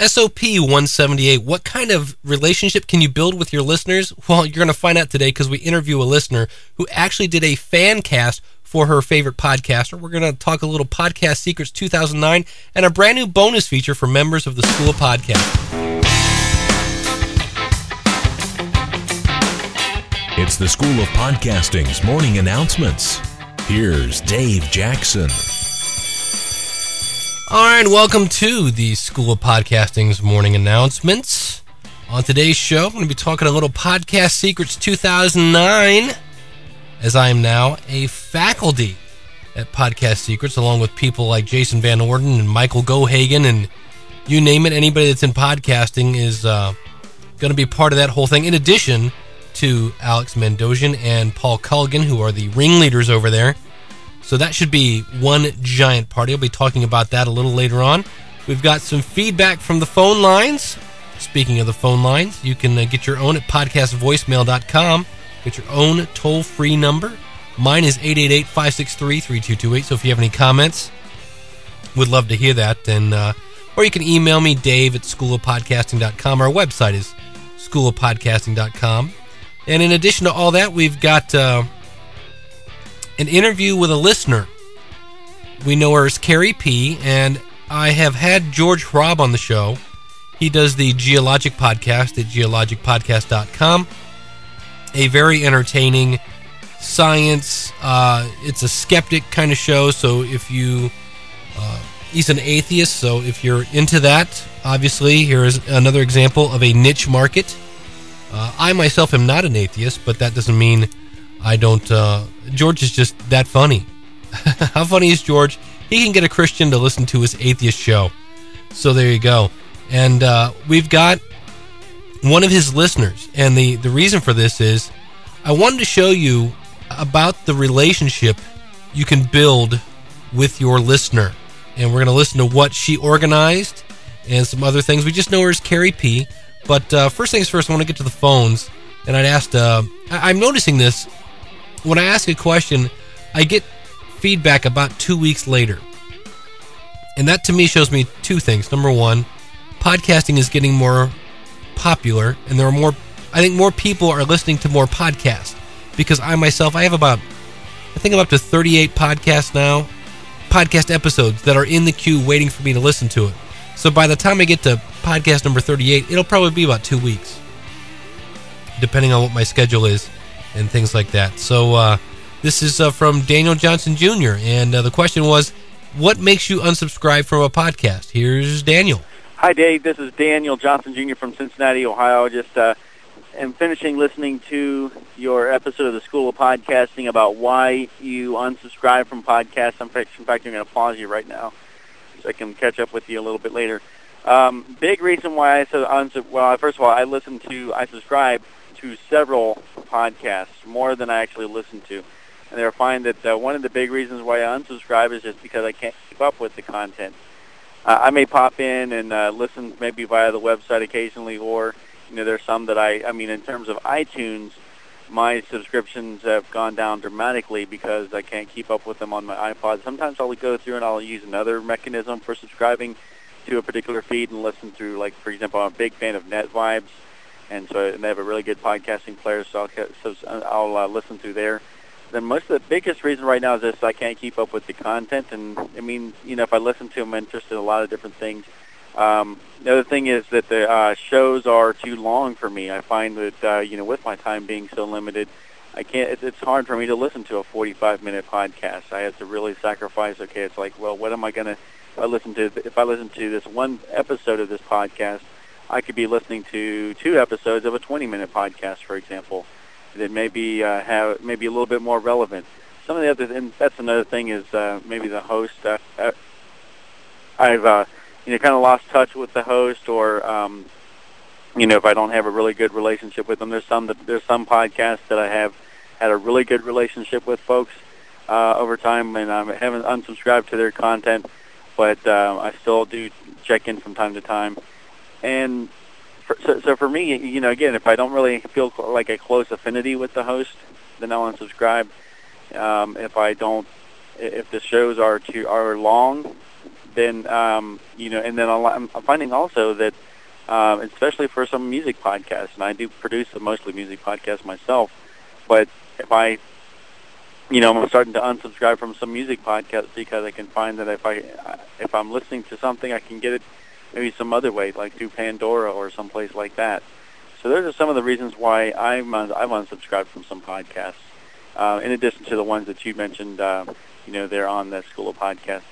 SOP 178. What kind of relationship can you build with your listeners? Well, you're going to find out today because we interview a listener who actually did a fan cast for her favorite podcaster. We're going to talk a little Podcast Secrets 2009 and a brand new bonus feature for members of the School of Podcast. It's the School of Podcasting's morning announcements. Here's Dave Jackson. All right, welcome to the School of Podcasting's morning announcements. On today's show, I'm going to be talking a little Podcast Secrets 2009, as I am now a faculty at Podcast Secrets, along with people like Jason Van Orden and Michael Geoghegan, and you name it, anybody that's in podcasting is uh, going to be part of that whole thing, in addition to Alex Mandossian and Paul Colligan, who are the ringleaders over there. So that should be one giant party. I'll be talking about that a little later on. We've got some feedback from the phone lines. Speaking of the phone lines, you can uh, get your own at podcastvoicemail.com. Get your own toll free number. Mine is 888 563 3228. So if you have any comments, would love to hear that. And, uh, or you can email me, dave at schoolofpodcasting.com. Our website is schoolofpodcasting.com. And in addition to all that, we've got. Uh, an interview with a listener. We know her as Carie P, and I have had George Hrab on the show. He does the Geologic podcast at geologicpodcast.com. A very entertaining science. Uh, it's a skeptic kind of show, so if you. Uh, he's an atheist, so if you're into that, obviously, here is another example of a niche market. Uh, I myself am not an atheist, but that doesn't mean I don't. Uh, George is just that funny. How funny is George? He can get a Christian to listen to his atheist show. So there you go. And uh, we've got one of his listeners. And the, the reason for this is I wanted to show you about the relationship you can build with your listener. And we're going to listen to what she organized and some other things. We just know her as Carie P. But uh, first things first, I want to get to the phones. And I'd asked, uh, I- I'm noticing this when I ask a question, I get feedback about two weeks later. And that to me shows me two things. Number one, podcasting is getting more popular, and there are more, I think more people are listening to more podcasts. Because I myself, I have about, I think I'm up to 38 podcasts now, podcast episodes that are in the queue waiting for me to listen to it. So by the time I get to podcast number 38, it'll probably be about two weeks, depending on what my schedule is and things like that. So uh, this is uh, from Daniel Johnson Jr. And uh, the question was, what makes you unsubscribe from a podcast? Here's Daniel. Hi, Dave. This is Daniel Johnson Jr. from Cincinnati, Ohio. Just uh, am finishing listening to your episode of the School of Podcasting about why you unsubscribe from podcasts. In fact, in fact I'm going to pause you right now so I can catch up with you a little bit later. Um, big reason why I said unsub- well, first of all, I listen to I subscribe to several podcasts, more than I actually listen to. And I find that uh, one of the big reasons why I unsubscribe is just because I can't keep up with the content. Uh, I may pop in and uh, listen maybe via the website occasionally, or you know, there's some that I, I mean, in terms of iTunes, my subscriptions have gone down dramatically because I can't keep up with them on my iPod. Sometimes I'll go through and I'll use another mechanism for subscribing to a particular feed and listen through, like for example, I'm a big fan of NetVibes and so they have a really good podcasting player. So I'll, so I'll uh, listen through there. Then most of the biggest reason right now is this: I can't keep up with the content, and I mean, you know, if I listen to them, I'm interested in a lot of different things. Um, the other thing is that the uh, shows are too long for me. I find that uh, you know, with my time being so limited, I can't. It's, hard for me to listen to a 45-minute podcast. I have to really sacrifice. Okay, it's like, well, what am I gonna? I listen to if I listen to this one episode of this podcast I could be listening to two episodes of a 20-minute podcast, for example, that maybe uh, have maybe a little bit more relevant. Some of the other, and that's another thing is uh, maybe the host. Uh, uh, I've uh, you know kind of lost touch with the host, or um, you know if I don't have a really good relationship with them. There's some that there's some podcasts that I have had a really good relationship with folks uh, over time, and I haven't unsubscribed to their content, but uh, I still do check in from time to time and for, so, so for me, you know, again, if I don't really feel like a close affinity with the host, then I'll unsubscribe. Um, if I don't, if the shows are too are long, then um, you know, and then I'm finding also that, um, especially for some music podcasts, and I do produce a mostly music podcast myself, but if I, you know, I'm starting to unsubscribe from some music podcasts because I can find that if I, if I'm listening to something, I can get it maybe some other way, like through Pandora or someplace like that. So those are some of the reasons why I'm uh, I've unsubscribed from some podcasts. Uh, in addition to the ones that you mentioned, uh, you know, they're on the School of Podcasts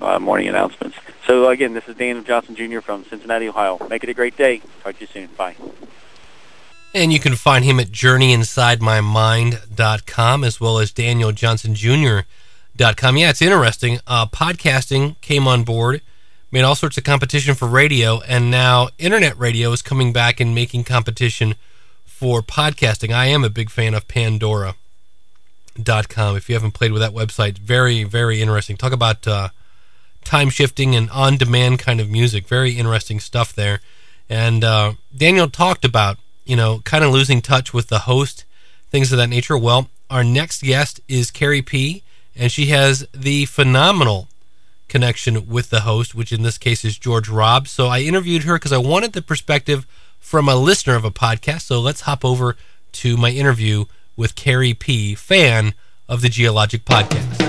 uh, morning announcements. So again, this is Dan Johnson Jr. from Cincinnati, Ohio. Make it a great day. Talk to you soon. Bye. And you can find him at journeyinsidemymind.com as well as danieljohnsonjr.com. Yeah, it's interesting. Uh, podcasting came on board, made all sorts of competition for radio, and now internet radio is coming back and making competition for podcasting. I am a big fan of Pandora.com. If you haven't played with that website, very, very interesting. Talk about uh, time shifting and on demand kind of music. Very interesting stuff there. And uh, Daniel talked about, you know, kind of losing touch with the host, things of that nature. Well, our next guest is Carie P., and she has the phenomenal connection with the host, which in this case is George Hrab. So I interviewed her because I wanted the perspective from a listener of a podcast. So let's hop over to my interview with Carie P., fan of the Geologic Podcast.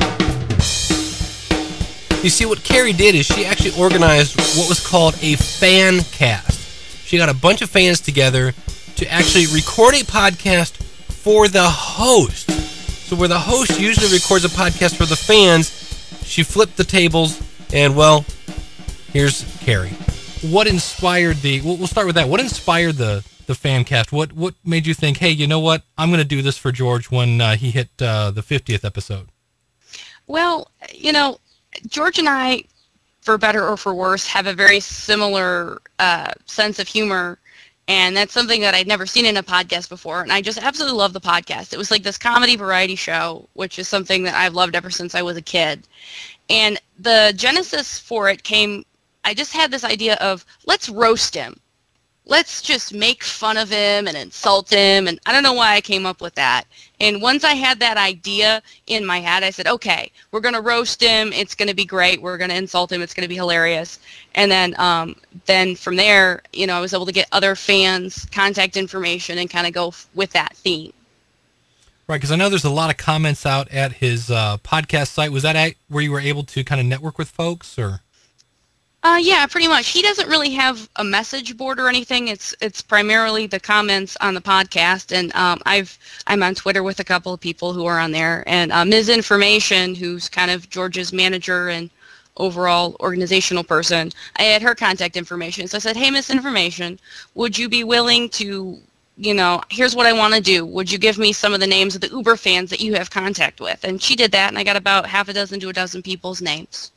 You see, what Carie did is she actually organized what was called a fan cast. She got a bunch of fans together to actually record a podcast for the host. So, where the host usually records a podcast for the fans, she flipped the tables, and well, here's Carie. What inspired the? We'll start with that. What inspired the the fan cast? What what made you think, hey, you know what? I'm going to do this for George when uh, he hit uh, the 50th episode. Well, you know, George and I, for better or for worse, have a very similar uh, sense of humor. And that's something that I'd never seen in a podcast before. And I just absolutely love the podcast. It was like this comedy variety show, which is something that I've loved ever since I was a kid. And the genesis for it came, I just had this idea of let's roast him let's just make fun of him and insult him. And I don't know why I came up with that. And once I had that idea in my head, I said, okay, we're going to roast him. It's going to be great. We're going to insult him. It's going to be hilarious. And then, um, then from there, you know, I was able to get other fans' contact information and kind of go f- with that theme. Right, because I know there's a lot of comments out at his uh, podcast site. Was that at where you were able to kind of network with folks, or? Uh, yeah, pretty much. He doesn't really have a message board or anything. It's it's primarily the comments on the podcast, and um, I've I'm on Twitter with a couple of people who are on there, and uh, Ms. Information, who's kind of George's manager and overall organizational person, I had her contact information. So I said, hey, Miss Information, would you be willing to, you know, here's what I want to do. Would you give me some of the names of the Uber fans that you have contact with? And she did that, and I got about half a dozen to a dozen people's names.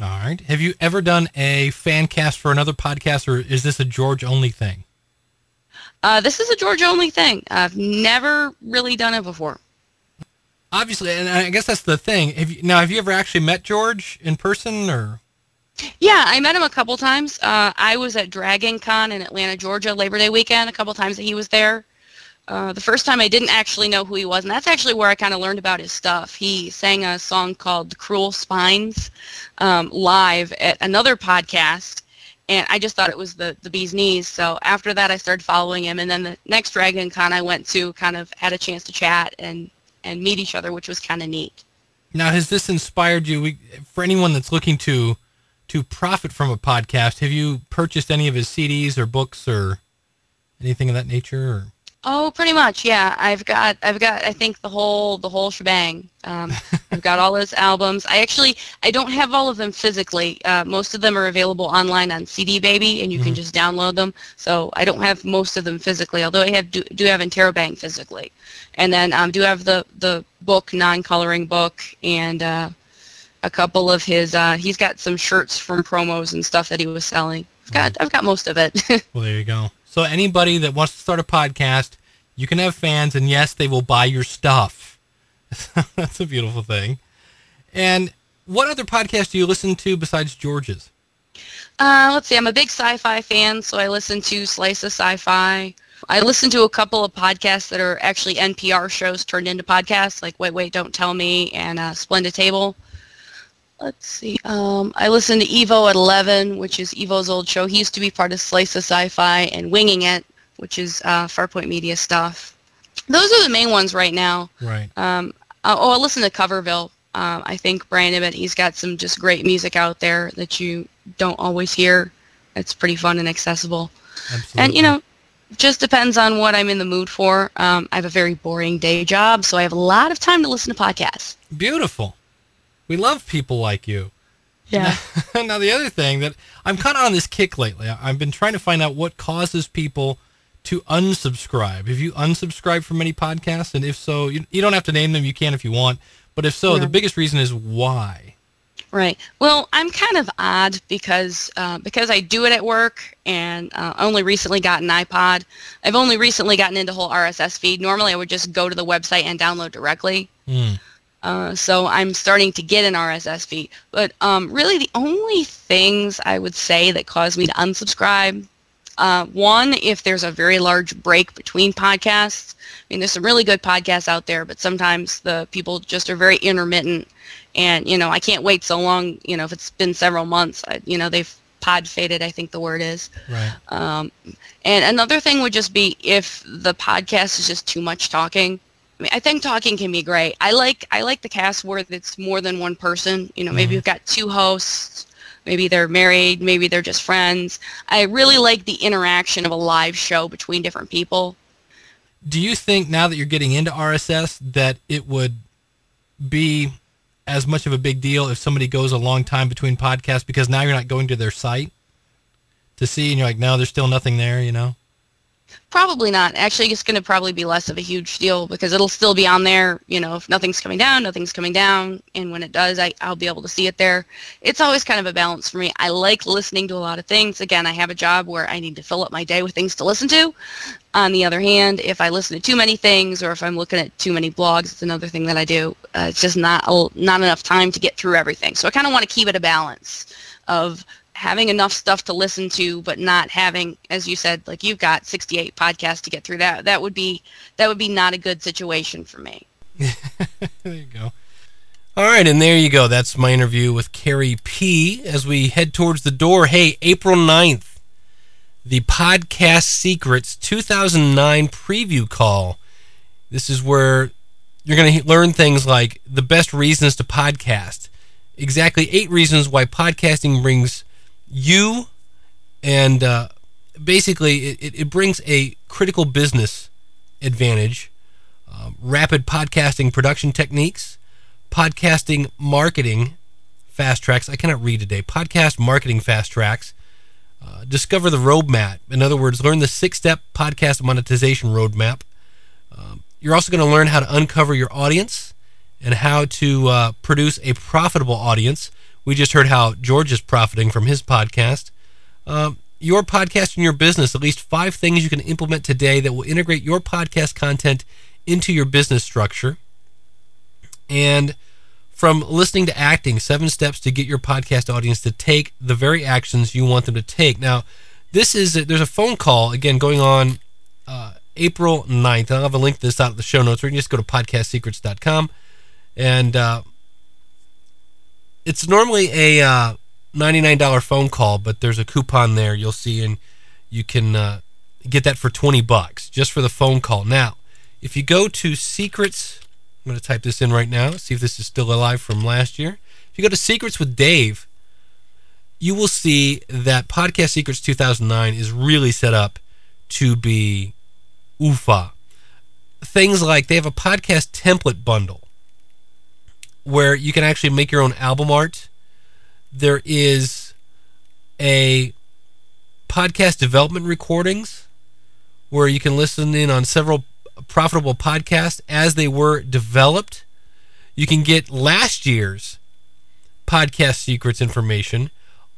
All right. Have you ever done a fan cast for another podcast, or is this a George only thing? Uh, this is a George only thing. I've never really done it before. Obviously, and I guess that's the thing. Have you, now, have you ever actually met George in person, or? Yeah, I met him a couple times. Uh, I was at Dragon Con in Atlanta, Georgia, Labor Day weekend. A couple times that he was there. Uh, the first time I didn't actually know who he was, and that's actually where I kind of learned about his stuff. He sang a song called "Cruel Spines" um, live at another podcast, and I just thought it was the the bee's knees. So after that, I started following him, and then the next Dragon Con I went to, kind of had a chance to chat and and meet each other, which was kind of neat. Now, has this inspired you? For anyone that's looking to to profit from a podcast, have you purchased any of his CDs or books or anything of that nature? Or? Oh, pretty much, yeah. I've got, I've got, I think the whole, the whole shebang. Um, I've got all those albums. I actually, I don't have all of them physically. Uh, most of them are available online on CD Baby, and you mm-hmm. can just download them. So I don't have most of them physically, although I have do, do have Interrobang physically, and then um, do have the the book, non-coloring book, and uh, a couple of his. Uh, he's got some shirts from promos and stuff that he was selling. I've got, I've got most of it. well, there you go. So anybody that wants to start a podcast, you can have fans, and yes, they will buy your stuff. That's a beautiful thing. And what other podcasts do you listen to besides George's? Uh, let's see. I'm a big sci-fi fan, so I listen to Slice of Sci-Fi. I listen to a couple of podcasts that are actually NPR shows turned into podcasts, like Wait, Wait, Don't Tell Me and uh, Splendid Table. Let's see. Um, I listen to Evo at 11, which is Evo's old show. He used to be part of Slice of Sci-Fi and Winging It, which is uh, Farpoint Media stuff. Those are the main ones right now. Right. Um, uh, oh, I listen to Coverville. Um, I think Brian Ibbott, he's got some just great music out there that you don't always hear. It's pretty fun and accessible. Absolutely. And, you know, just depends on what I'm in the mood for. Um, I have a very boring day job, so I have a lot of time to listen to podcasts. Beautiful. We love people like you. Yeah. now the other thing that I'm kind of on this kick lately. I've been trying to find out what causes people to unsubscribe. Have you unsubscribed from any podcasts? And if so, you, you don't have to name them. You can if you want. But if so, Yeah. the biggest reason is why. Right. Well, I'm kind of odd because uh, because I do it at work, and uh, only recently got an iPod. I've only recently gotten into whole RSS feed. Normally, I would just go to the website and download directly. Hmm. Uh, so I'm starting to get an RSS feed. But um, really, the only things I would say that cause me to unsubscribe, uh, one, if there's a very large break between podcasts. I mean, there's some really good podcasts out there, but sometimes the people just are very intermittent. And, you know, I can't wait so long, you know, if it's been several months, I, you know, they've pod faded, I think the word is. Right. Um, and another thing would just be if the podcast is just too much talking. I mean, I think talking can be great. I like I like the cast where it's more than one person. You know, maybe Mhm. you've got two hosts. Maybe they're married. Maybe they're just friends. I really like the interaction of a live show between different people. Do you think now that you're getting into RSS that it would be as much of a big deal if somebody goes a long time between podcasts because now you're not going to their site to see and you're like, no, there's still nothing there, you know? Probably not. Actually, it's going to probably be less of a huge deal because it'll still be on there. You know, if nothing's coming down, nothing's coming down, and when it does, I, I'll be able to see it there. It's always kind of a balance for me. I like listening to a lot of things. Again, I have a job where I need to fill up my day with things to listen to. On the other hand, if I listen to too many things or if I'm looking at too many blogs, it's another thing that I do. Uh, it's just not not enough time to get through everything. So I kind of want to keep it a balance of having enough stuff to listen to but not having as you said like you've got 68 podcasts to get through that that would be that would be not a good situation for me there you go. All right, and there you go. That's my interview with Carie P. As we head towards the door, hey, April 9th, the Podcast Secrets 2009 preview call. This is where you're going to learn things like the best reasons to podcast, exactly eight reasons why podcasting brings you and uh, basically it, it- brings a critical business advantage um, rapid podcasting production techniques, podcasting marketing fast tracks. I cannot read today. Podcast marketing fast tracks. Uh, discover the roadmap. In other words, learn the six step podcast monetization roadmap. Um, you're also going to learn how to uncover your audience and how to uh, produce a profitable audience. We just heard how George is profiting from his podcast. Um, your podcast and your business, at least five things you can implement today that will integrate your podcast content into your business structure. And from listening to acting, seven steps to get your podcast audience to take the very actions you want them to take. Now, this is there's a phone call again going on uh, April 9th. I'll have a link to this out of the show notes, or you can just go to podcastsecrets.com. And uh, it's normally a uh, $99 phone call, but there's a coupon there you'll see, and you can uh, get that for 20 bucks just for the phone call. Now, if you go to secrets, I'm going to type this in right now, see if this is still alive from last year. If you go to Secrets with Dave, you will see that Podcast Secrets 2009 is really set up to be UFA. Things like they have a podcast template bundle where you can actually make your own album art. There is a podcast development recordings where you can listen in on several profitable podcasts as they were developed. You can get last year's podcast secrets information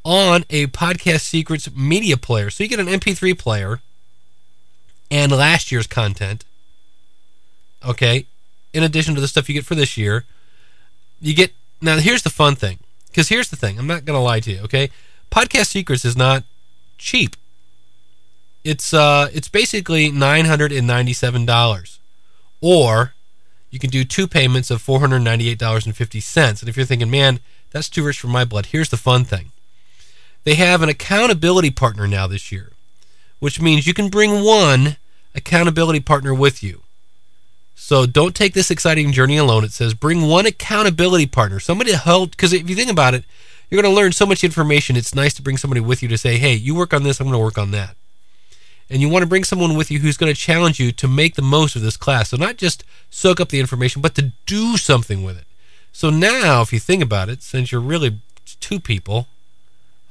on a podcast secrets media player. So you get an MP3 player and last year's content. Okay. In addition to the stuff you get for this year, you get now here's the fun thing. Because here's the thing, I'm not gonna lie to you, okay? Podcast Secrets is not cheap. It's uh it's basically nine hundred and ninety seven dollars. Or you can do two payments of four hundred ninety eight dollars and fifty cents. And if you're thinking, man, That's too rich for my blood. Here's the fun thing they have an accountability partner now this year, which means you can bring one accountability partner with you. So don't take this exciting journey alone. It says bring one accountability partner, somebody to help. Because if you think about it, you're going to learn so much information. It's nice to bring somebody with you to say, hey, you work on this, I'm going to work on that. And you want to bring someone with you who's going to challenge you to make the most of this class. So not just soak up the information, but to do something with it. So now, if you think about it, since you're really two people,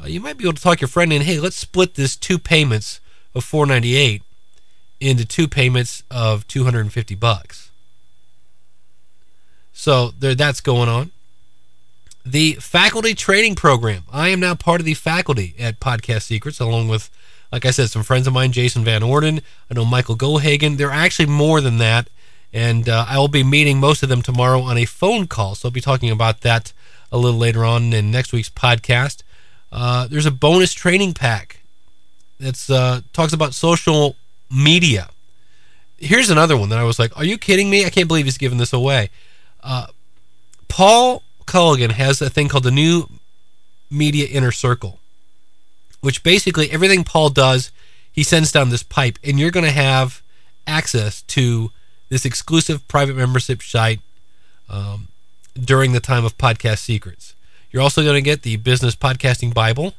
uh, you might be able to talk your friend in. Hey, let's split this two payments of 498 into two payments of 250 bucks. So there, that's going on. The faculty training program. I am now part of the faculty at Podcast Secrets, along with, like I said, some friends of mine, Jason Van Orden. I know Michael Geoghegan. There are actually more than that, and uh, I will be meeting most of them tomorrow on a phone call. So I'll be talking about that a little later on in next week's podcast. Uh, there's a bonus training pack that uh, talks about social media. Here's another one that I was like, "Are you kidding me? I can't believe he's giving this away." Uh, Paul Colligan has a thing called the New Media Inner Circle, which basically everything Paul does, he sends down this pipe, and you're going to have access to this exclusive private membership site um, during the time of Podcast Secrets. You're also going to get the Business Podcasting Bible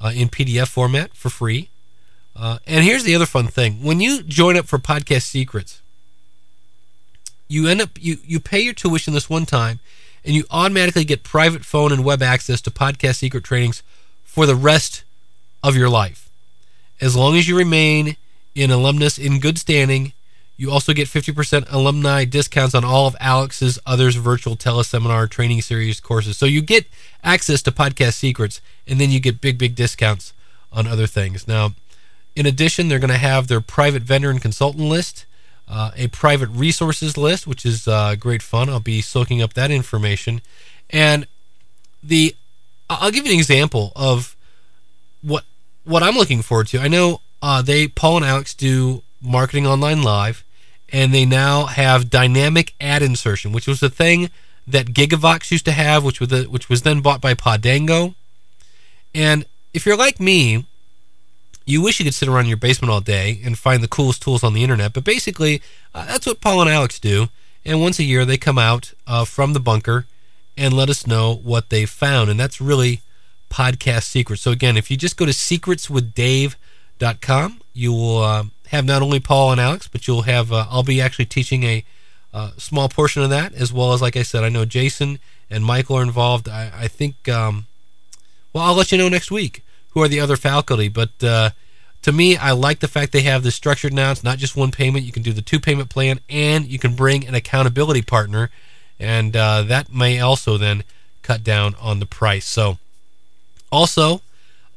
uh, in PDF format for free. Uh, and here's the other fun thing: when you join up for Podcast Secrets, you end up you you pay your tuition this one time, and you automatically get private phone and web access to Podcast Secret trainings for the rest of your life, as long as you remain in alumnus in good standing you also get 50% alumni discounts on all of Alex's others virtual teleseminar training series courses. So you get access to podcast secrets and then you get big, big discounts on other things. Now, in addition, they're going to have their private vendor and consultant list, uh, a private resources list, which is uh, great fun. I'll be soaking up that information. And the I'll give you an example of what what I'm looking forward to. I know uh, they Paul and Alex do Marketing Online Live, and they now have dynamic ad insertion, which was the thing that Gigavox used to have, which was which was then bought by Podango. And if you're like me, you wish you could sit around your basement all day and find the coolest tools on the internet. But basically, uh, that's what Paul and Alex do. And once a year, they come out uh, from the bunker and let us know what they found. And that's really podcast secrets. So again, if you just go to secretswithdave.com, you will uh, have not only Paul and Alex, but you'll have uh, I'll be actually teaching a uh, small portion of that, as well as like I said, I know Jason and Michael are involved. I, I think um, well, I'll let you know next week who are the other faculty, but. Uh, to me, I like the fact they have this structured now. It's not just one payment. You can do the two payment plan, and you can bring an accountability partner, and uh, that may also then cut down on the price. So, also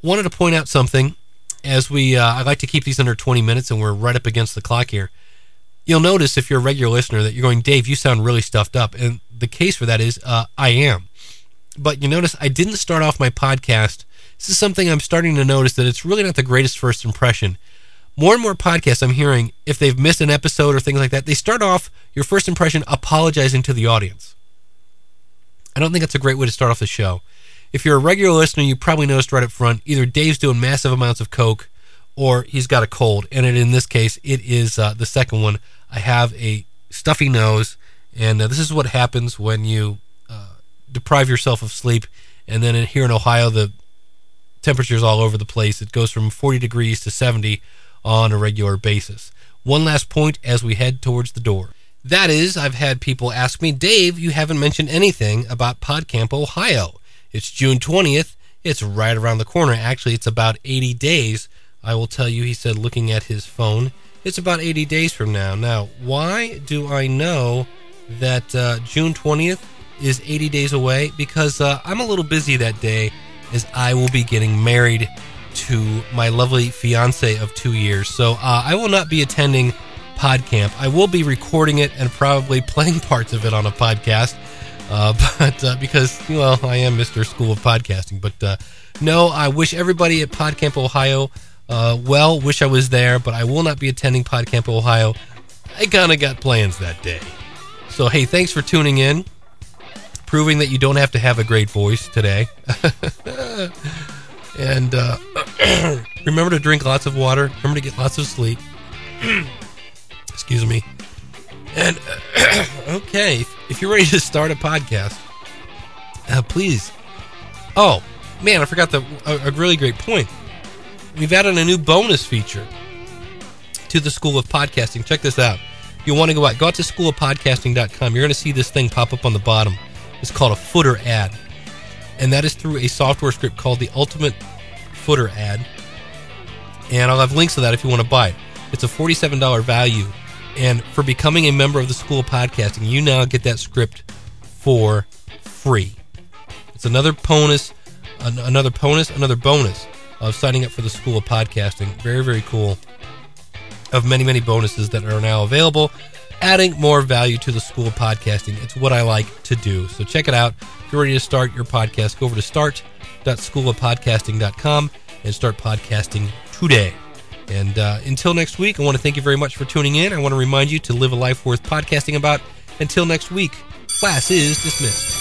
wanted to point out something as we uh, I like to keep these under 20 minutes, and we're right up against the clock here. You'll notice if you're a regular listener that you're going, Dave, you sound really stuffed up, and the case for that is uh, I am. But you notice I didn't start off my podcast. This is something I'm starting to notice that it's really not the greatest first impression. More and more podcasts I'm hearing, if they've missed an episode or things like that, they start off your first impression apologizing to the audience. I don't think that's a great way to start off the show if you're a regular listener, you probably noticed right up front either Dave's doing massive amounts of coke or he's got a cold. And in this case, it is uh, the second one. I have a stuffy nose, and uh, this is what happens when you uh, deprive yourself of sleep. And then here in Ohio, the temperature's all over the place. It goes from 40 degrees to 70 on a regular basis. One last point as we head towards the door. That is, I've had people ask me, Dave, you haven't mentioned anything about PodCamp Ohio. It's June 20th. It's right around the corner. Actually, it's about 80 days. I will tell you, he said, looking at his phone, it's about 80 days from now. Now, why do I know that uh, June 20th is 80 days away? Because uh, I'm a little busy that day as I will be getting married to my lovely fiance of two years. So uh, I will not be attending PodCamp. I will be recording it and probably playing parts of it on a podcast. Uh, but uh, because well, I am Mr. School of Podcasting. But uh, no, I wish everybody at PodCamp Ohio uh, well. Wish I was there, but I will not be attending PodCamp Ohio. I kind of got plans that day. So hey, thanks for tuning in. Proving that you don't have to have a great voice today. and uh, remember to drink lots of water. Remember to get lots of sleep. Excuse me. And okay, if you're ready to start a podcast, uh, please. Oh man, I forgot the a, a really great point. We've added a new bonus feature to the School of Podcasting. Check this out. You'll want to go out. Go out to schoolofpodcasting.com. You're going to see this thing pop up on the bottom. It's called a footer ad. And that is through a software script called the Ultimate Footer Ad. And I'll have links to that if you want to buy it. It's a $47 value. And for becoming a member of the School of Podcasting, you now get that script for free. It's another bonus, another bonus, another bonus of signing up for the School of Podcasting. Very, very cool. Of many, many bonuses that are now available, adding more value to the School Podcasting. It's what I like to do. So check it out. If you're ready to start your podcast, go over to start.schoolofpodcasting.com and start podcasting today. And uh, until next week, I want to thank you very much for tuning in. I want to remind you to live a life worth podcasting about. Until next week, class is dismissed.